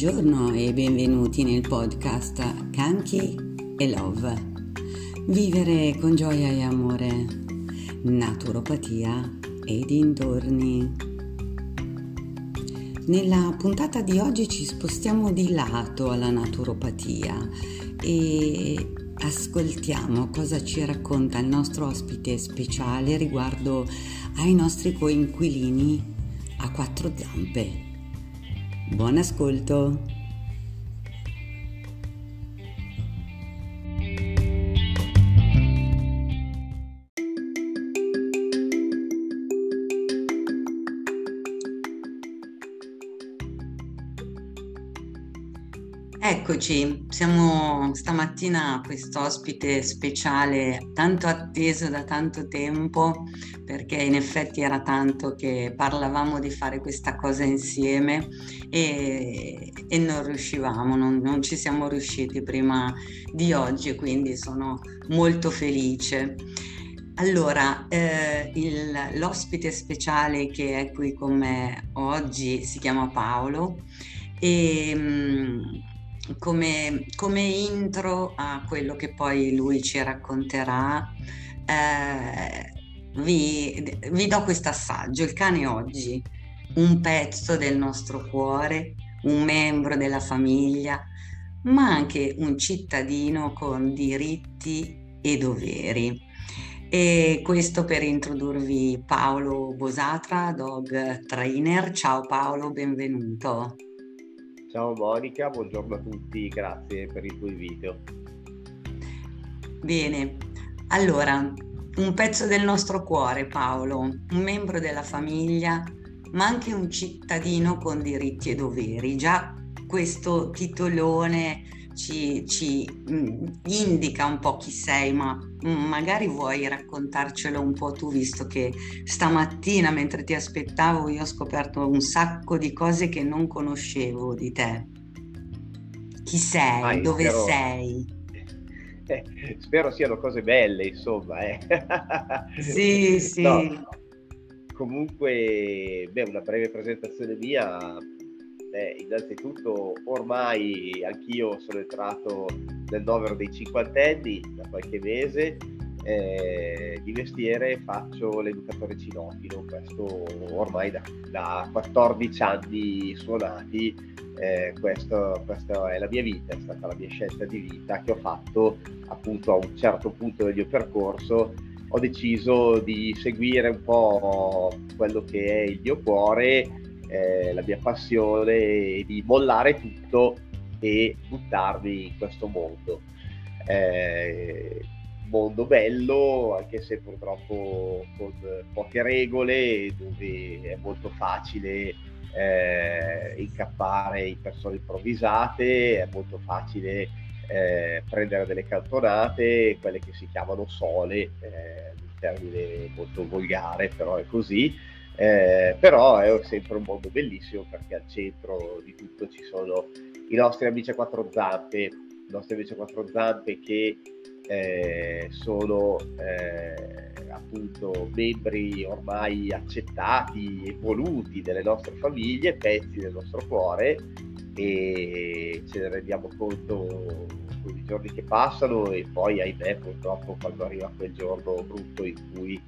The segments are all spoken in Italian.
Buongiorno e benvenuti nel podcast Canchi e Love. Vivere con gioia e amore, naturopatia e dintorni. Nella puntata di oggi ci spostiamo di lato alla naturopatia e ascoltiamo cosa ci racconta il nostro ospite speciale riguardo ai nostri coinquilini a quattro zampe. Buon ascolto! Eccoci, siamo stamattina questo ospite speciale tanto atteso da tanto tempo perché in effetti era tanto che parlavamo di fare questa cosa insieme e, e non riuscivamo, non, non, ci siamo riusciti prima di oggi, quindi sono molto felice. Allora, eh, il, l'ospite speciale che è qui con me oggi si chiama Paolo e mh, come, come, intro a quello che poi lui ci racconterà, eh, vi, vi do questo assaggio. Il cane oggi, un pezzo del nostro cuore, un membro della famiglia, ma anche un cittadino con diritti e doveri. E questo per introdurvi Paolo Bosatra, dog trainer. Ciao Paolo, benvenuto. Ciao Monica, buongiorno a tutti, grazie per il tuo invito. Bene, allora, un pezzo del nostro cuore Paolo, un membro della famiglia, ma anche un cittadino con diritti e doveri. Già questo titolone ci, ci mm, indica un po' chi sei, ma mm, magari vuoi raccontarcelo un po' tu, visto che stamattina mentre ti aspettavo io ho scoperto un sacco di cose che non conoscevo di te. Chi sei? Vai, Dove spero, sei? Eh, spero siano cose belle, insomma. Eh. Sì, sì. No, comunque, beh, una breve presentazione mia Beh, innanzitutto ormai anch'io sono entrato nel novero dei cinquantenni da qualche mese, eh, di mestiere faccio l'educatore cinofilo, questo ormai da, da 14 anni suonati, eh, questo, questa è la mia vita, è stata la mia scelta di vita che ho fatto appunto a un certo punto del mio percorso ho deciso di seguire un po' quello che è il mio cuore eh, la mia passione di mollare tutto e buttarmi in questo mondo. Eh, mondo bello, anche se purtroppo con poche regole, dove è molto facile eh, incappare in persone improvvisate, è molto facile eh, prendere delle cantonate, quelle che si chiamano sole, eh, un termine molto volgare, però è così. Eh, però è sempre un mondo bellissimo perché al centro di tutto ci sono i nostri amici a quattro zampe, i nostri amici a quattro zampe che eh, sono eh, appunto membri ormai accettati e voluti delle nostre famiglie, pezzi del nostro cuore e ce ne rendiamo conto con i giorni che passano e poi ahimè purtroppo quando arriva quel giorno brutto in cui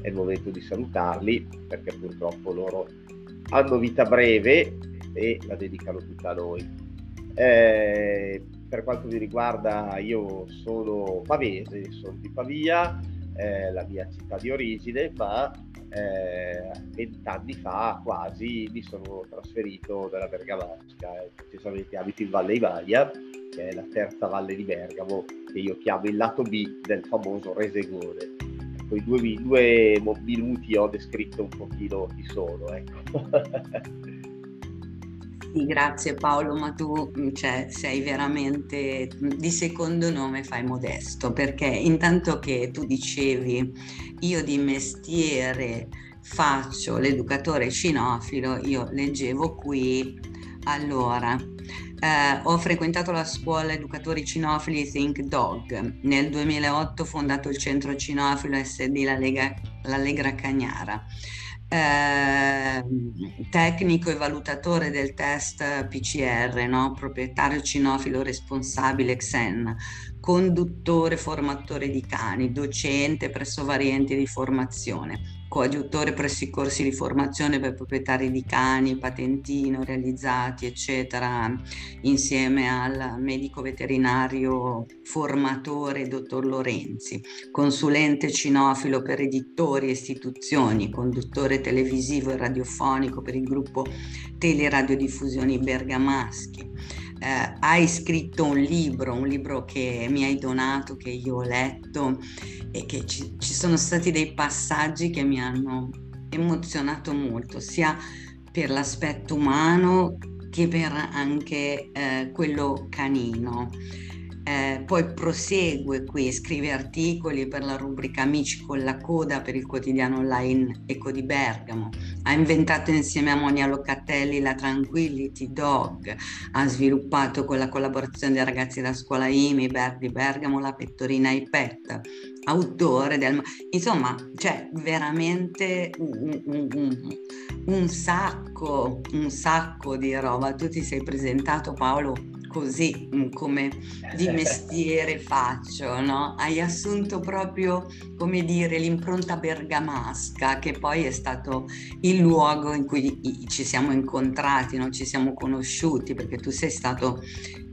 è il momento di salutarli perché purtroppo loro hanno vita breve e la dedicano tutta a noi. Eh, per quanto mi riguarda, io sono pavese, sono di Pavia, eh, la mia città di origine, ma eh, vent'anni fa quasi mi sono trasferito dalla Bergamasca, eh, precisamente abito in Valle Ivaglia, che è la terza valle di Bergamo, che io chiamo il lato B del famoso Resegone quei due, due minuti ho descritto un pochino chi sono. Ecco. Sì, grazie Paolo, ma tu mm, cioè, sei veramente di secondo nome fai modesto, perché intanto che tu dicevi io di mestiere faccio l'educatore cinofilo, io leggevo qui allora eh, ho frequentato la scuola educatori cinofili Think Dog. Nel 2008 ho fondato il centro cinofilo SD La, Lega, La Legra Cagnara. eh, tecnico e valutatore del test PCR, no? proprietario cinofilo responsabile XEN, conduttore formatore di cani, docente presso varianti di formazione coadiutore presso i corsi di formazione per proprietari di cani, patentino realizzati, eccetera, insieme al medico veterinario formatore dottor Lorenzi, consulente cinofilo per editori e istituzioni, conduttore televisivo e radiofonico per il gruppo Teleradiodiffusioni Bergamaschi. Eh, hai scritto un libro, un libro che mi hai donato, che io ho letto, e che ci, ci sono stati dei passaggi che mi hanno emozionato molto, sia per l'aspetto umano che per anche eh, quello canino. Eh, poi prosegue qui, scrive articoli per la rubrica Amici con la coda per il quotidiano online Eco di Bergamo. Ha inventato insieme a Monia Locatelli la Tranquility Dog. Ha sviluppato con la collaborazione dei ragazzi della scuola IMI Ber- di Bergamo la pettorina iPet. Autore del... Insomma, c'è veramente un, un, un, un sacco, un sacco di roba. Tu ti sei presentato Paolo così mm, come di mestiere faccio, no? Hai assunto proprio, come dire, l'impronta bergamasca, che poi è stato il luogo in cui ci siamo incontrati, no? ci siamo conosciuti, perché tu sei stato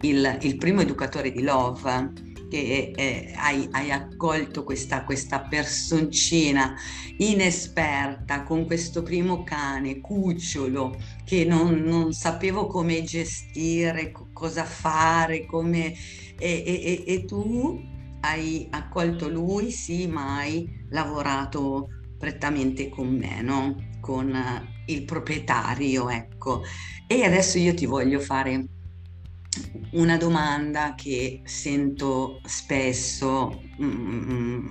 il, il primo educatore di Love che eh, hai, hai, accolto questa, questa personcina inesperta con questo primo cane, cucciolo, che non, non sapevo come gestire, cosa fare, come... E, e, e, tu hai accolto lui, sì, ma hai lavorato prettamente con me, no? con il proprietario, ecco. E adesso io ti voglio fare una domanda che sento spesso mm,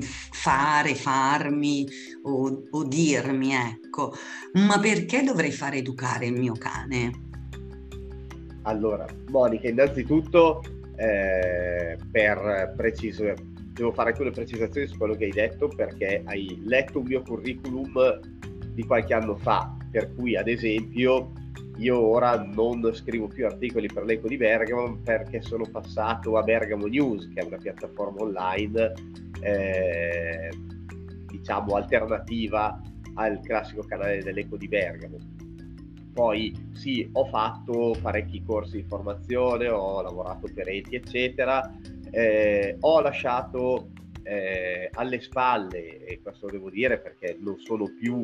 fare, farmi o, o, dirmi, ecco, ma perché dovrei fare educare il mio cane? Allora, Monica, innanzitutto eh, per preciso, devo fare alcune precisazioni su quello che hai detto perché hai letto un mio curriculum di qualche anno fa, per cui ad esempio io ora non scrivo più articoli per l'Eco di Bergamo perché sono passato a Bergamo News, che è una piattaforma online, eh, diciamo, alternativa al classico canale dell'Eco di Bergamo. Poi sì, ho fatto parecchi corsi di formazione, ho lavorato per enti, eccetera, eh, ho lasciato eh, alle spalle, e questo lo devo dire perché non sono più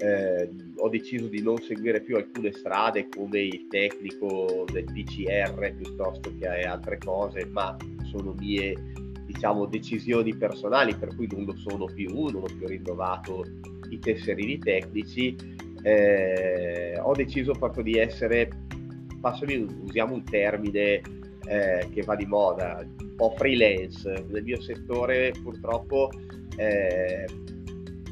eh, ho deciso di non seguire più alcune strade come il tecnico del PCR piuttosto che altre cose, ma sono mie diciamo decisioni personali per cui non lo sono più, non ho più rinnovato i tesserini tecnici. Eh, ho deciso proprio di essere, passami, usiamo un termine eh, che va di moda, un po' freelance. Nel mio settore purtroppo eh,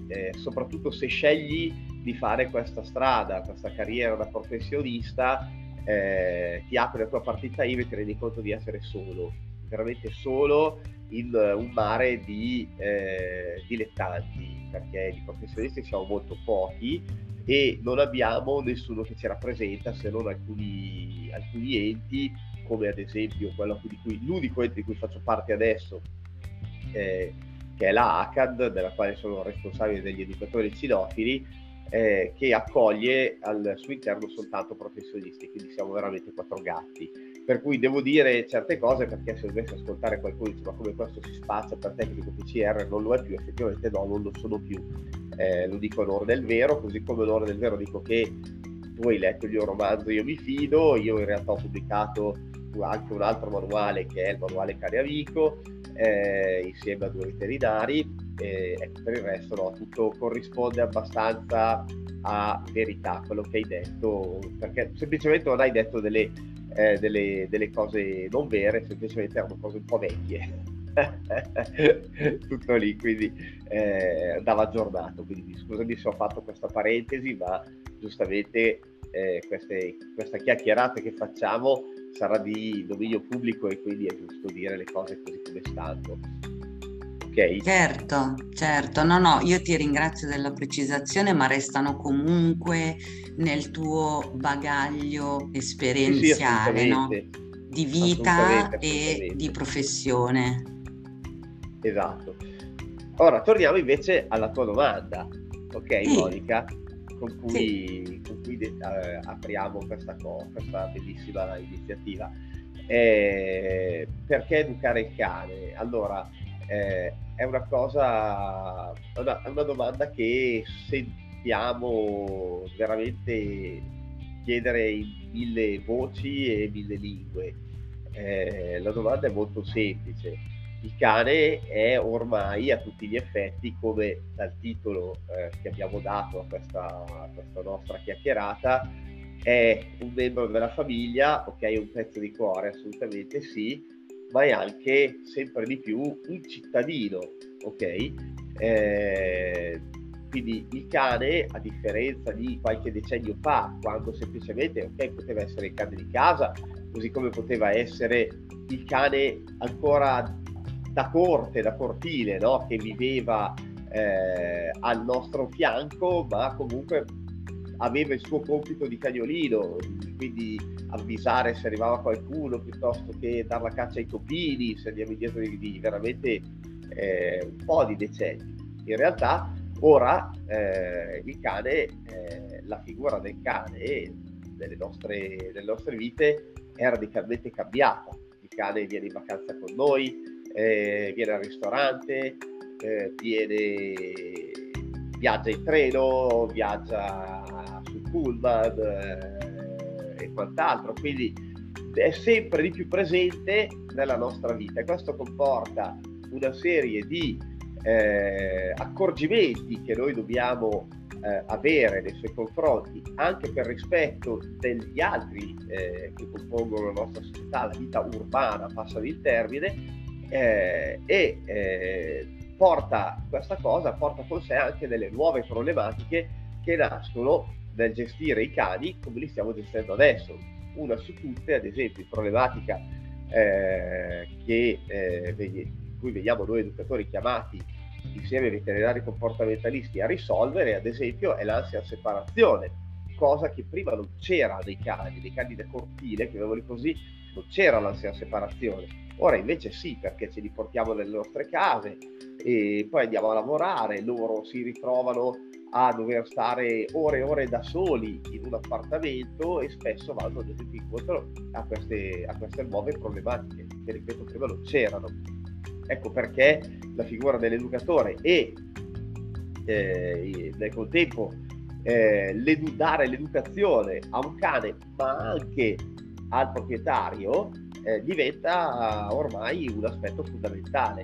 eh, soprattutto se scegli di fare questa strada, questa carriera da professionista, eh, ti apri la tua partita IVA e ti rendi conto di essere solo, veramente solo in un mare di eh, dilettanti, perché di professionisti siamo molto pochi e non abbiamo nessuno che ci rappresenta se non alcuni, alcuni enti, come ad esempio quello di cui, l'unico ente di cui faccio parte adesso, eh, che è la ACAD, della quale sono responsabile degli educatori cinofili, eh, che accoglie al suo interno soltanto professionisti, quindi siamo veramente quattro gatti. Per cui devo dire certe cose perché se dovessi ascoltare qualcuno dice ma come questo si spazza per tecnico PCR non lo è più, effettivamente no, non lo sono più. Eh, lo dico onore del vero, così come onore del vero dico che tu hai letto il mio romanzo Io mi fido, io in realtà ho pubblicato anche un altro manuale che è il manuale Cari Amico, eh, insieme a due veterinari e ecco, per il resto no, tutto corrisponde abbastanza a verità quello che hai detto perché semplicemente non hai detto delle, eh, delle, delle cose non vere semplicemente erano cose un po' vecchie. Tutto lì quindi eh, andava aggiornato. Quindi scusami se ho fatto questa parentesi ma giustamente eh, queste, questa chiacchierata che facciamo sarà di dominio pubblico e quindi è giusto dire le cose così come stanno. Ok, Ok? Certo, certo. No, no, io ti ringrazio della precisazione, ma restano comunque nel tuo bagaglio esperienziale, sì, no? Di vita e di professione. Esatto. Ora torniamo invece alla tua domanda, ok sì. Monica? Con cui, sì. con cui eh, apriamo questa, questa bellissima iniziativa. Eh, perché educare il cane? Allora, eh, è una cosa, è una, è una domanda che sentiamo veramente chiedere in mille voci e mille lingue. Eh, la domanda è molto semplice il cane è ormai a tutti gli effetti, come dal titolo eh, che abbiamo dato a questa, a questa, nostra chiacchierata, è un membro della famiglia, ok, un pezzo di cuore, assolutamente sì, ma è anche sempre di più un cittadino, ok? Eh, quindi il cane, a differenza di qualche decennio fa, quando semplicemente okay, poteva essere il cane di casa, così come poteva essere il cane ancora da corte, da cortile, no? che viveva eh, al nostro fianco, ma comunque aveva il suo compito di cagnolino, quindi avvisare se arrivava qualcuno piuttosto che dar la caccia ai topini, se andiamo indietro di, di veramente eh, un po' di decenni. In realtà ora eh, il cane, eh, la figura del cane nelle nostre, nelle nostre vite è radicalmente cambiata. Il cane viene in vacanza con noi, eh, viene al ristorante, eh, viene, viaggia in treno, viaggia sul pullman eh, e quant'altro, quindi è sempre di più presente nella nostra vita. E questo comporta una serie di eh, accorgimenti che noi dobbiamo eh, avere nei suoi confronti anche per rispetto degli altri eh, che compongono la nostra società, la vita urbana, passami il termine, eh, e eh, porta questa cosa porta con sé anche delle nuove problematiche che nascono nel gestire i cani come li stiamo gestendo adesso. Una su tutte, ad esempio, problematica eh, che, eh, cui vediamo noi educatori chiamati insieme ai veterinari comportamentalisti a risolvere, ad esempio, è l'ansia separazione, cosa che prima non c'era nei cani, nei cani da cortile, chiamiamoli così, non c'era l'ansia separazione Ora invece sì, perché ce li portiamo nelle nostre case e poi andiamo a lavorare, loro si ritrovano a dover stare ore e ore da soli in un appartamento e spesso vanno ad esempio incontro a queste, a queste nuove problematiche che ripeto prima non c'erano. Ecco perché la figura dell'educatore e eh, nel contempo eh, dare l'educazione a un cane ma anche al proprietario eh, diventa ormai un aspetto fondamentale.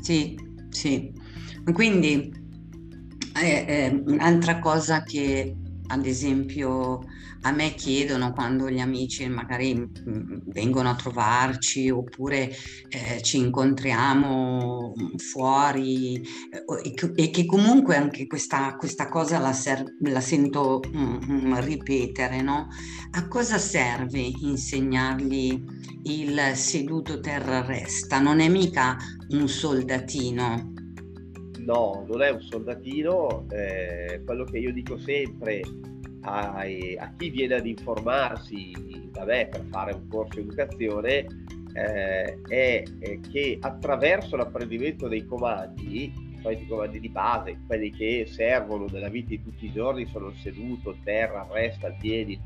Sì, sì. Quindi eh, eh, un'altra cosa che ad esempio a me chiedono quando gli amici magari mm, vengono a trovarci oppure eh, ci incontriamo fuori eh, e, che comunque anche questa, questa cosa la, ser- la sento mm, mm, ripetere, no? A cosa serve insegnargli il seduto terra resta? Non è mica un soldatino. No, non è un soldatino, eh, quello che io dico sempre a, a, chi viene ad informarsi da me per fare un corso educazione eh, è, è, che attraverso l'apprendimento dei comandi, soliti comandi di base, quelli che servono nella vita di tutti i giorni, sono il seduto, terra, resta, il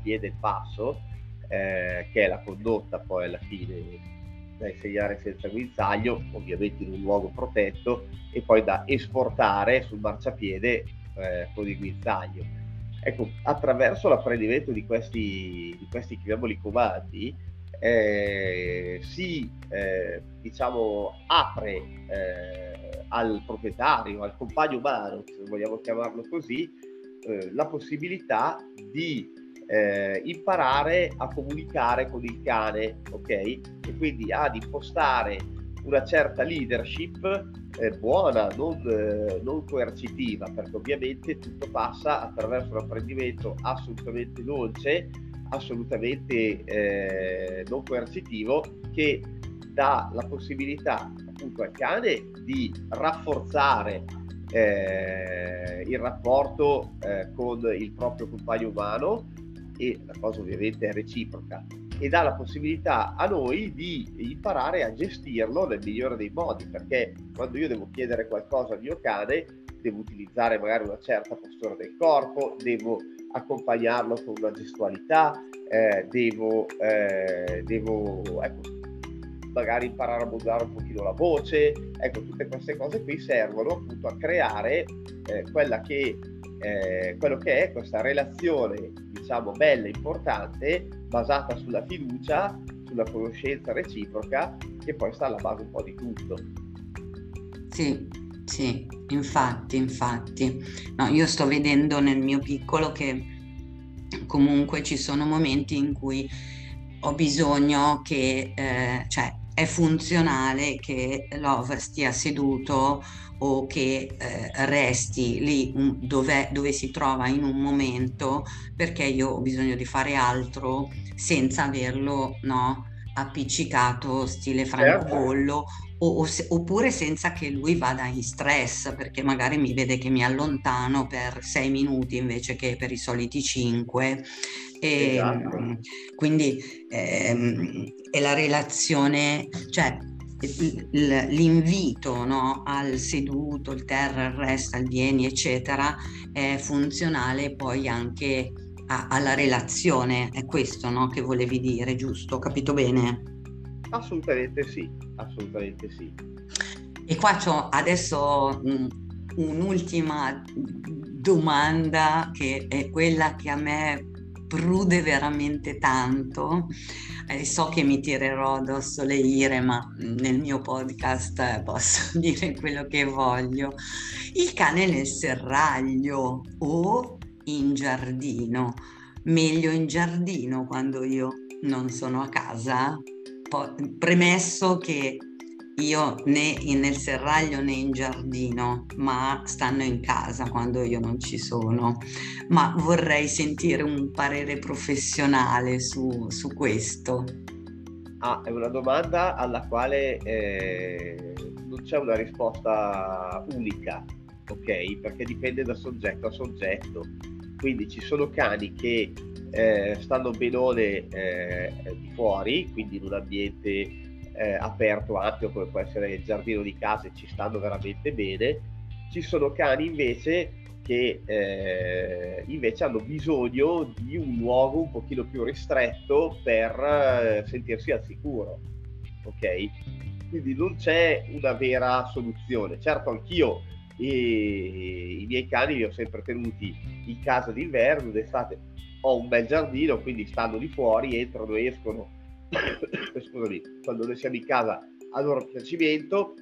piede, il passo, eh, che è la condotta poi alla fine da insegnare senza guinzaglio, ovviamente in un luogo protetto, e poi da esportare sul marciapiede eh, con il guinzaglio. Ecco, attraverso l'apprendimento di questi, di questi chiamiamoli comandi, eh, si eh, diciamo, apre eh, al proprietario, al compagno umano, se vogliamo chiamarlo così, eh, la possibilità di eh, imparare a comunicare con il cane, ok? E quindi ad impostare una certa leadership eh, buona, non, eh, non, coercitiva, perché ovviamente tutto passa attraverso un apprendimento assolutamente dolce, assolutamente eh, non coercitivo, che dà la possibilità appunto al cane di rafforzare eh, il rapporto eh, con il proprio compagno umano e la cosa ovviamente è reciproca e dà la possibilità a noi di imparare a gestirlo nel migliore dei modi perché quando io devo chiedere qualcosa al mio cane devo utilizzare magari una certa postura del corpo, devo accompagnarlo con una gestualità, eh, devo, eh, devo ecco, magari imparare a modulare un pochino la voce, ecco tutte queste cose qui servono appunto a creare eh, quella che, eh, quello che è questa relazione diciamo bella, importante, basata sulla fiducia, sulla conoscenza reciproca che poi sta alla base un po' di tutto. Sì, sì, infatti, infatti. No, io sto vedendo nel mio piccolo che comunque ci sono momenti in cui ho bisogno che, eh, cioè, è funzionale che Love stia seduto o che eh, resti lì un, dove, si trova in un momento perché io ho bisogno di fare altro senza averlo no, appiccicato stile certo. francobollo o, o se, oppure senza che lui vada in stress perché magari mi vede che mi allontano per sei minuti invece che per i soliti cinque e, esatto. quindi ehm, è la relazione cioè l'invito no, al seduto, il terra, il resta, il vieni, eccetera, è funzionale poi anche a, alla relazione. È questo no, che volevi dire, giusto? Ho capito bene? Assolutamente sì, assolutamente sì. E qua c'ho adesso mh, un'ultima domanda che è quella che a me prude veramente tanto. Eh, so che mi tirerò addosso le ire, ma nel mio podcast posso dire quello che voglio. Il cane nel serraglio o in giardino. Meglio in giardino quando io non sono a casa premesso che io né nel serraglio né in giardino, ma stanno in casa quando io non ci sono. Ma vorrei sentire un parere professionale su, su questo. Ah, è una domanda alla quale eh, non c'è una risposta unica, ok? Perché dipende da soggetto a soggetto. Quindi ci sono cani che eh, stanno benone eh, di fuori, quindi in un ambiente eh, aperto, ampio come può essere il giardino di casa e ci stanno veramente bene. Ci sono cani invece che eh, invece hanno bisogno di un luogo un pochino più ristretto per eh, sentirsi al sicuro. Ok? Quindi non c'è una vera soluzione. Certo, anch'io i, i miei cani li ho sempre tenuti in casa d'inverno, d'estate ho un bel giardino, quindi stanno di fuori, entrano e escono, scusami, quando noi siamo in casa a loro piacimento,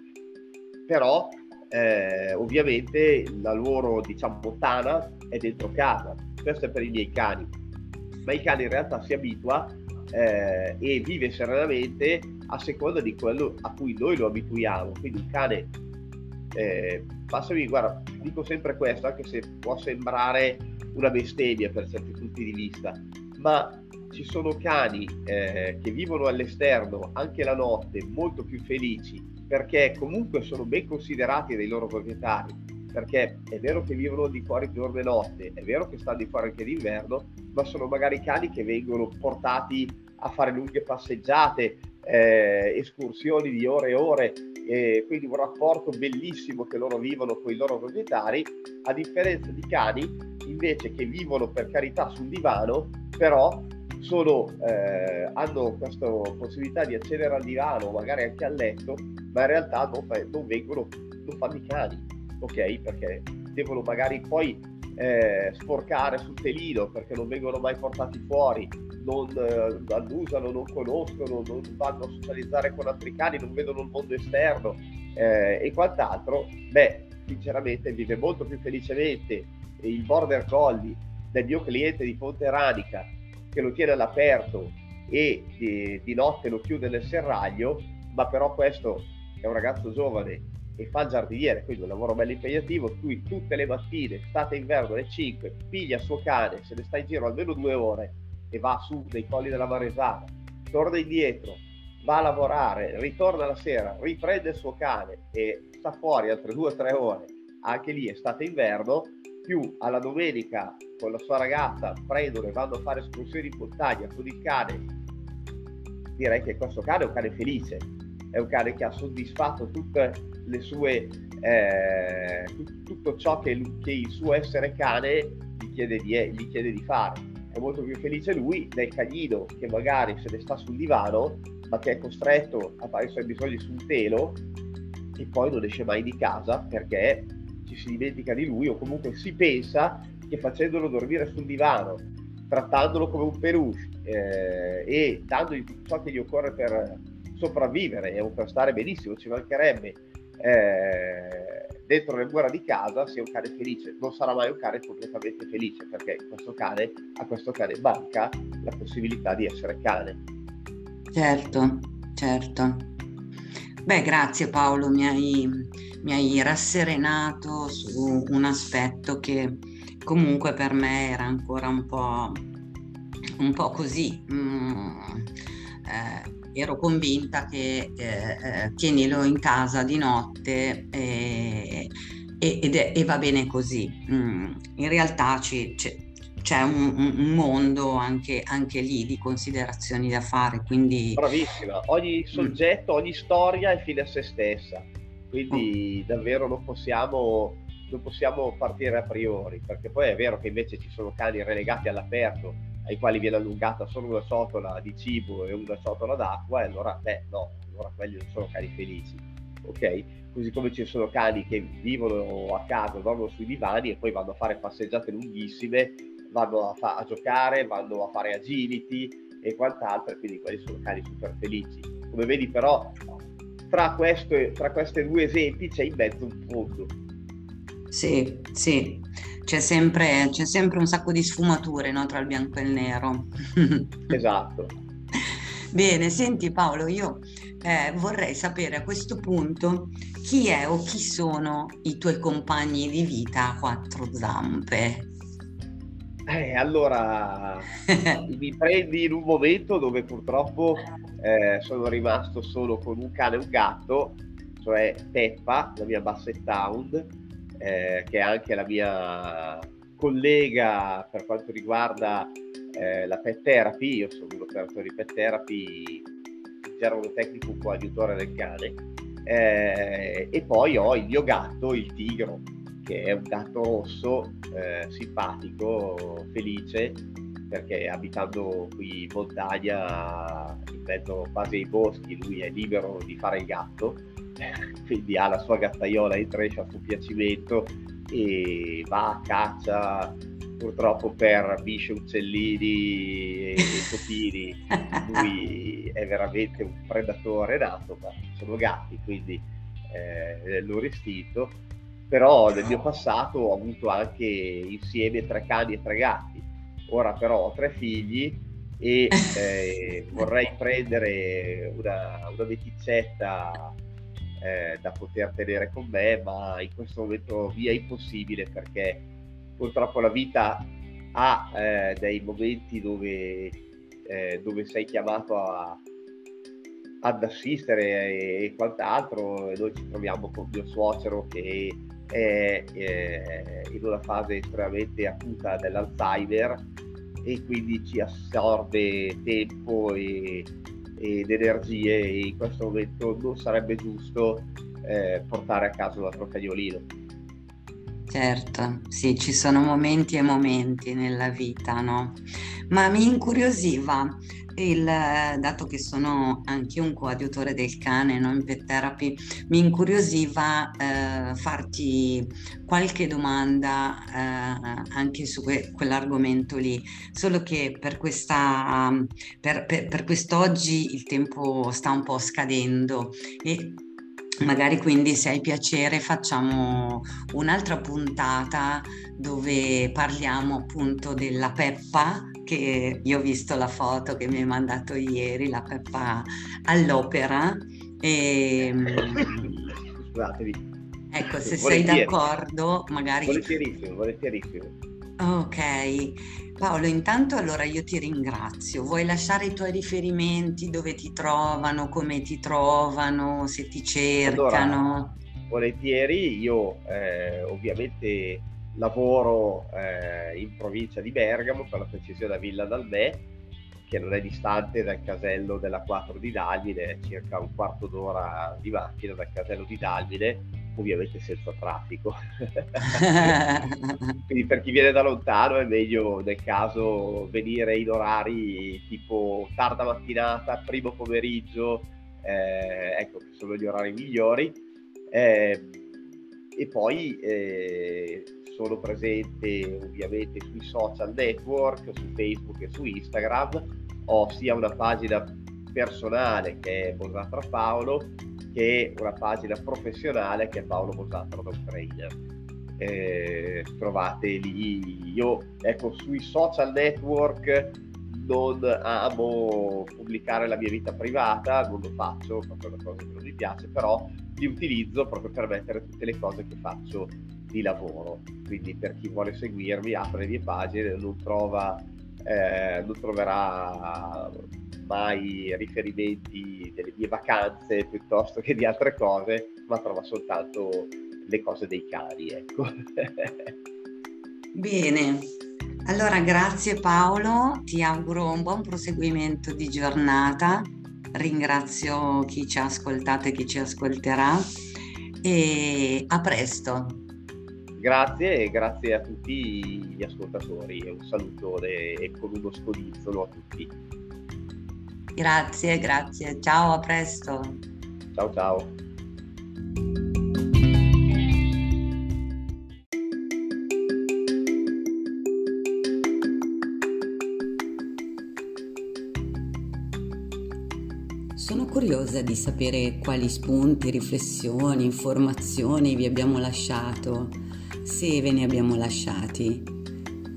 però eh, ovviamente la loro diciamo tana è dentro casa, questo è per i miei cani, ma il cane in realtà si abitua eh, e vive serenamente a seconda di quello a cui noi lo abituiamo, quindi il cane eh, passami, guarda, dico sempre questo, anche se può sembrare una bestemmia per certi punti di vista, ma ci sono cani eh, che vivono all'esterno anche la notte molto più felici perché comunque sono ben considerati dai loro proprietari perché è vero che vivono di fuori giorno e notte, è vero che stanno di fuori anche d'inverno, ma sono magari cani che vengono portati a fare lunghe passeggiate, eh, escursioni di ore e ore, e quindi un rapporto bellissimo che loro vivono con i loro proprietari, a differenza di cani invece che vivono per carità sul divano, però sono, eh, hanno questa possibilità di accedere al divano, magari anche al letto, ma in realtà non, non vengono, non fanno i cani, ok? Perché devono magari poi eh, sporcare sul telino perché non vengono mai portati fuori, non eh, annusano, non conoscono, non vanno a socializzare con altri cani, non vedono il mondo esterno eh, e quant'altro, beh, sinceramente vive molto più felicemente il border collie del mio cliente di Ponte Ranica che lo tiene all'aperto e di, di, notte lo chiude nel serraglio, ma però questo è un ragazzo giovane e fa il giardiniere, quindi un lavoro bello impegnativo, lui tutte le mattine, estate e inverno alle 5, piglia il suo cane, se ne sta in giro almeno due ore e va su dei colli della Maresana, torna indietro, va a lavorare, ritorna la sera, riprende il suo cane e sta fuori altre due o tre ore, anche lì estate inverno, più alla domenica con la sua ragazza prendono e vanno a fare escursioni in montagna con il cane, direi che questo cane è un cane felice, è un cane che ha soddisfatto tutte le sue, eh, tutto ciò che, che, il suo essere cane gli chiede, di, gli chiede di fare. È molto più felice lui del cagnino che magari se ne sta sul divano ma che è costretto a fare i suoi bisogni su un telo e poi non esce mai di casa perché ci si dimentica di lui o comunque si pensa che facendolo dormire sul divano, trattandolo come un peluche eh, e dandogli tutto ciò che gli occorre per sopravvivere e per stare benissimo, ci mancherebbe eh, dentro le mura di casa sia un cane felice. Non sarà mai un cane completamente felice perché questo cane, a questo cane manca la possibilità di essere cane. Certo, certo. Beh, grazie Paolo, mi hai, mi hai rasserenato su un aspetto che comunque per me era ancora un po', un po così. Mm, eh, ero convinta che eh, tienilo in casa di notte e, ed è, e va bene così. Mm, in realtà ci, ci, c'è un, un mondo anche, anche, lì di considerazioni da fare. Quindi... Bravissima, ogni mm. soggetto, mm. ogni storia è fine a se stessa, quindi oh. davvero non possiamo, non possiamo partire a priori, perché poi è vero che invece ci sono cani relegati all'aperto ai quali viene allungata solo una ciotola di cibo e una ciotola d'acqua, e allora, beh, no, allora quelli non sono cani felici, ok? Così come ci sono cani che vivono a casa, dormono sui divani e poi vanno a fare passeggiate lunghissime vanno a, fa- a giocare, vanno a fare agility e quant'altro, quindi quelli sono cani super felici. Come vedi però, tra, questo, tra questi due esempi c'è in mezzo un fondo. Sì, sì, c'è sempre, c'è sempre un sacco di sfumature no, tra il bianco e il nero. esatto. Bene, senti Paolo, io eh, vorrei sapere a questo punto chi è o chi sono i tuoi compagni di vita a quattro zampe. Eh, allora, mi prendi in un momento dove purtroppo eh, sono rimasto solo con un cane e un gatto, cioè Peppa, la mia Basset Town, eh, che è anche la mia collega per quanto riguarda eh, la pet therapy. Io sono un operatore di pet therapy, gergo tecnico coadiutore del cane. Eh, e poi ho il mio gatto, il tigro, che è un gatto rosso, eh, simpatico, felice, perché abitando qui in montagna, in mezzo quasi ai boschi, lui è libero di fare il gatto, quindi ha la sua gattaiola in treccia a suo piacimento e va a caccia purtroppo per bisce, uccellini e, topini. Lui è veramente un predatore nato, ma sono gatti, quindi eh, loro istinto però nel mio passato ho avuto anche insieme tre cani e tre gatti. Ora però ho tre figli e eh, vorrei prendere una, una meticetta eh, da poter tenere con me, ma in questo momento via impossibile perché purtroppo la vita ha eh, dei momenti dove, eh, dove sei chiamato a, ad assistere e, e quant'altro e noi ci troviamo con mio suocero che è, è in una fase estremamente acuta dell'Alzheimer e quindi ci assorbe tempo e, ed energie e in questo momento non sarebbe giusto eh, portare a casa un altro cagnolino. Certo, sì, ci sono momenti e momenti nella vita, no? Ma mi incuriosiva il, dato che sono anche un coadiutore del cane no, in pet therapy, mi incuriosiva eh, farti qualche domanda eh, anche su que- quell'argomento lì, solo che per, questa, per, per, per quest'oggi il tempo sta un po' scadendo e Magari quindi se hai piacere facciamo un'altra puntata dove parliamo appunto della Peppa, che io ho visto la foto che mi hai mandato ieri, la Peppa all'opera. E, Scusatemi. Ecco, se sei d'accordo, magari... Volentierissimo, volentierissimo. Ok, Paolo, intanto allora io ti ringrazio. Vuoi lasciare i tuoi riferimenti, dove ti trovano, come ti trovano, se ti cercano? Allora, volentieri, io eh, ovviamente lavoro eh, in provincia di Bergamo, per la precisione a Villa d'Albè, che non è distante dal casello della 4 di Dalmine, circa un quarto d'ora di macchina dal casello di Dalmine, ovviamente senza traffico. Quindi per chi viene da lontano è meglio nel caso venire in orari tipo tarda mattinata, primo pomeriggio, eh, ecco che sono gli orari migliori. Eh, e poi eh, sono presente ovviamente sui social network, su Facebook e su Instagram. Ho sia una pagina personale che è Bosatra Paolo che una pagina professionale che è Paolo Bosatra da Trainer. Eh, trovate lì, io ecco sui social network non amo pubblicare la mia vita privata, non lo faccio, proprio una cosa che non mi piace, però li utilizzo proprio per mettere tutte le cose che faccio di lavoro. Quindi per chi vuole seguirmi, apre le mie pagine, non, trova, eh, non troverà mai riferimenti delle mie vacanze piuttosto che di altre cose, ma trova soltanto le cose dei cari. Ecco. Bene, allora grazie Paolo, ti auguro un buon proseguimento di giornata, ringrazio chi ci ha ascoltato e chi ci ascolterà e a presto. Grazie e grazie a tutti gli ascoltatori e un salutone e con uno scodizzolo a tutti. Grazie, grazie. Ciao, a presto. Ciao, ciao. Sono curiosa di sapere quali spunti, riflessioni, informazioni vi abbiamo lasciato se ve ne abbiamo lasciati,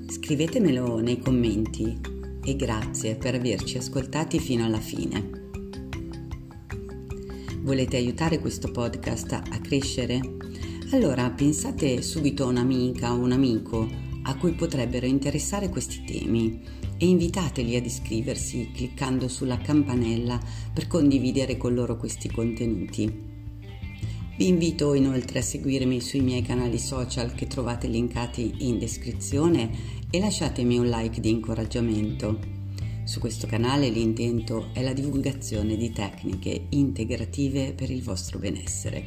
scrivetemelo nei commenti e grazie per averci ascoltati fino alla fine. Volete aiutare questo podcast a crescere? Allora pensate subito a un'amica o un amico a cui potrebbero interessare questi temi e invitateli ad iscriversi cliccando sulla campanella per condividere con loro questi contenuti. Vi invito inoltre a seguirmi sui miei canali social che trovate linkati in descrizione e lasciatemi un like di incoraggiamento. Su questo canale l'intento è la divulgazione di tecniche integrative per il vostro benessere.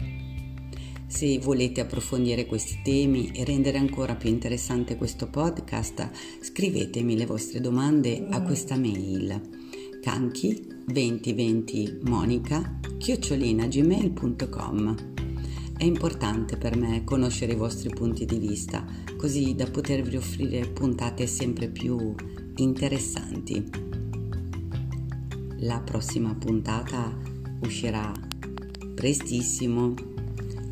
Se volete approfondire questi temi e rendere ancora più interessante questo podcast, scrivetemi le vostre domande a questa mail canchi 2020 monica chiocciolinagmail.com è importante per me conoscere i vostri punti di vista, così da potervi offrire puntate sempre più interessanti. La prossima puntata uscirà prestissimo.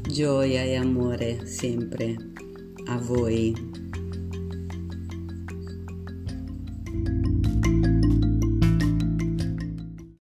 Gioia e amore sempre a voi.